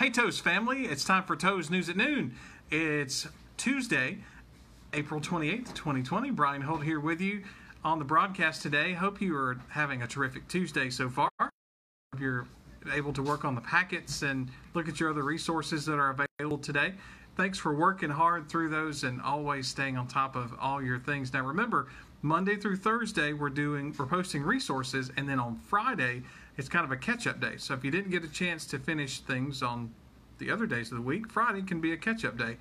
Hey, Toast family, it's time for Toast News at Noon. It's Tuesday, April 28th, 2020. Brian Holt here with you on the broadcast today. Hope you are having a terrific Tuesday so far. Hope you're able to work on the packets and look at your other resources that are available today. Thanks for working hard through those and always staying on top of all your things. Now remember, Monday through Thursday we're doing we're posting resources and then on Friday it's kind of a catch-up day. So if you didn't get a chance to finish things on the other days of the week, Friday can be a catch-up day.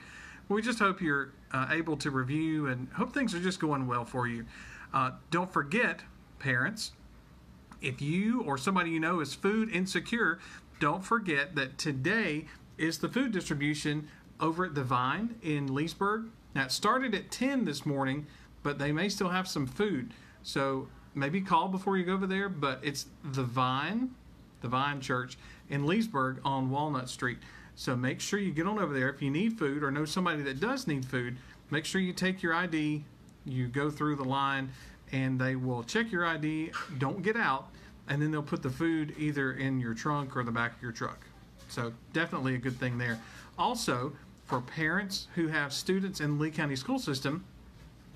We just hope you're uh, able to review and hope things are just going well for you. Uh, don't forget, parents, if you or somebody you know is food insecure, don't forget that today is the food distribution over at the Vine in Leesburg. Now, it started at 10 this morning, but they may still have some food. So maybe call before you go over there, but it's the Vine, the Vine Church in Leesburg on Walnut Street. So make sure you get on over there. If you need food or know somebody that does need food, make sure you take your ID, you go through the line, and they will check your ID. Don't get out, and then they'll put the food either in your trunk or the back of your truck. So definitely a good thing there. Also, for parents who have students in Lee County School System,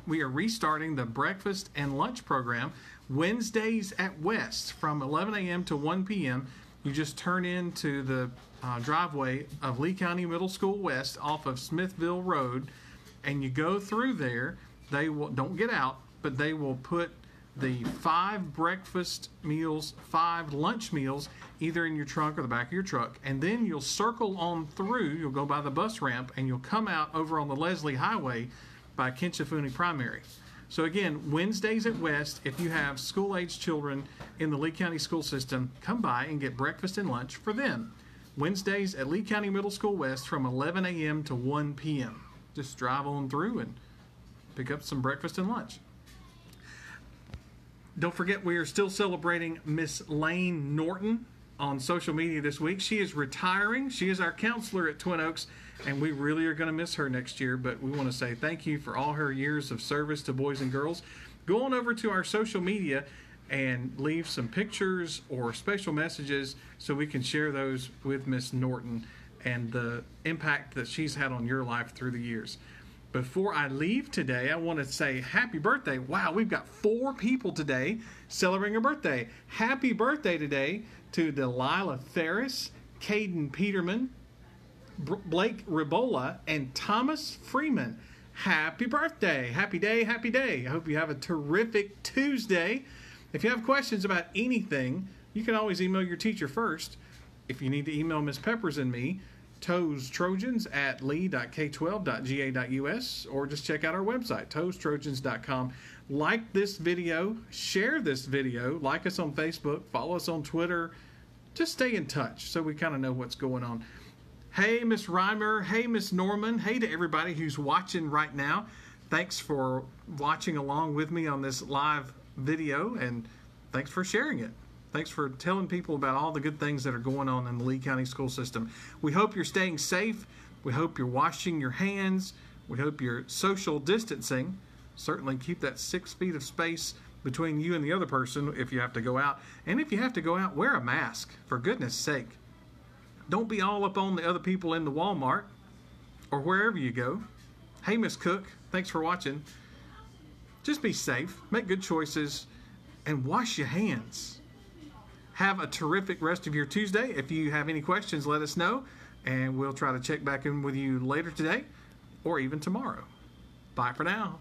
we are restarting the breakfast and lunch program Wednesdays at West from 11 a.m. to 1 p.m. You just turn into the uh, driveway of Lee County Middle School West off of Smithville Road, and you go through there. They will don't get out, but they will put the five breakfast meals, five lunch meals, either in your trunk or the back of your truck, and then you'll circle on through. You'll go by the bus ramp, and you'll come out over on the Leslie Highway by Kinchafoonee Primary. So again, Wednesdays at West, if you have school-age children in the Lee County school system, come by and get breakfast and lunch for them. Wednesdays at Lee County Middle School West from 11 a.m. to 1 p.m. Just drive on through and pick up some breakfast and lunch. Don't forget, we are still celebrating Miss Lane Norton on social media this week. She is retiring. She is our counselor at Twin Oaks, and we really are going to miss her next year. But we want to say thank you for all her years of service to boys and girls. Go on over to our social media and leave some pictures or special messages so we can share those with Miss Norton and the impact that she's had on your life through the years. Before I leave today, I want to say happy birthday. Wow, we've got four people today celebrating a birthday. Happy birthday today to Delilah Ferris, Caden Peterman, Blake Ribola, and Thomas Freeman. Happy birthday. Happy day, happy day. I hope you have a terrific Tuesday. If you have questions about anything, you can always email your teacher first. If you need to email Miss Peppers and me, Toes Trojans at lee.k12.ga.us or just check out our website, toestrojans.com. Like this video, share this video, like us on Facebook, follow us on Twitter. Just stay in touch so we kind of know what's going on. Hey, Miss Reimer. Hey, Miss Norman. Hey to everybody who's watching right now. Thanks for watching along with me on this live video and thanks for sharing it. Thanks for telling people about all the good things that are going on in the Lee County school system. We hope you're staying safe. We hope you're washing your hands. We hope you're social distancing. Certainly keep that six feet of space between you and the other person if you have to go out. And if you have to go out, wear a mask, for goodness sake. Don't be all up on the other people in the Walmart or wherever you go. Hey, Miss Cook, thanks for watching. Just be safe, make good choices, and wash your hands. Have a terrific rest of your Tuesday. If you have any questions, let us know, and we'll try to check back in with you later today or even tomorrow. Bye for now.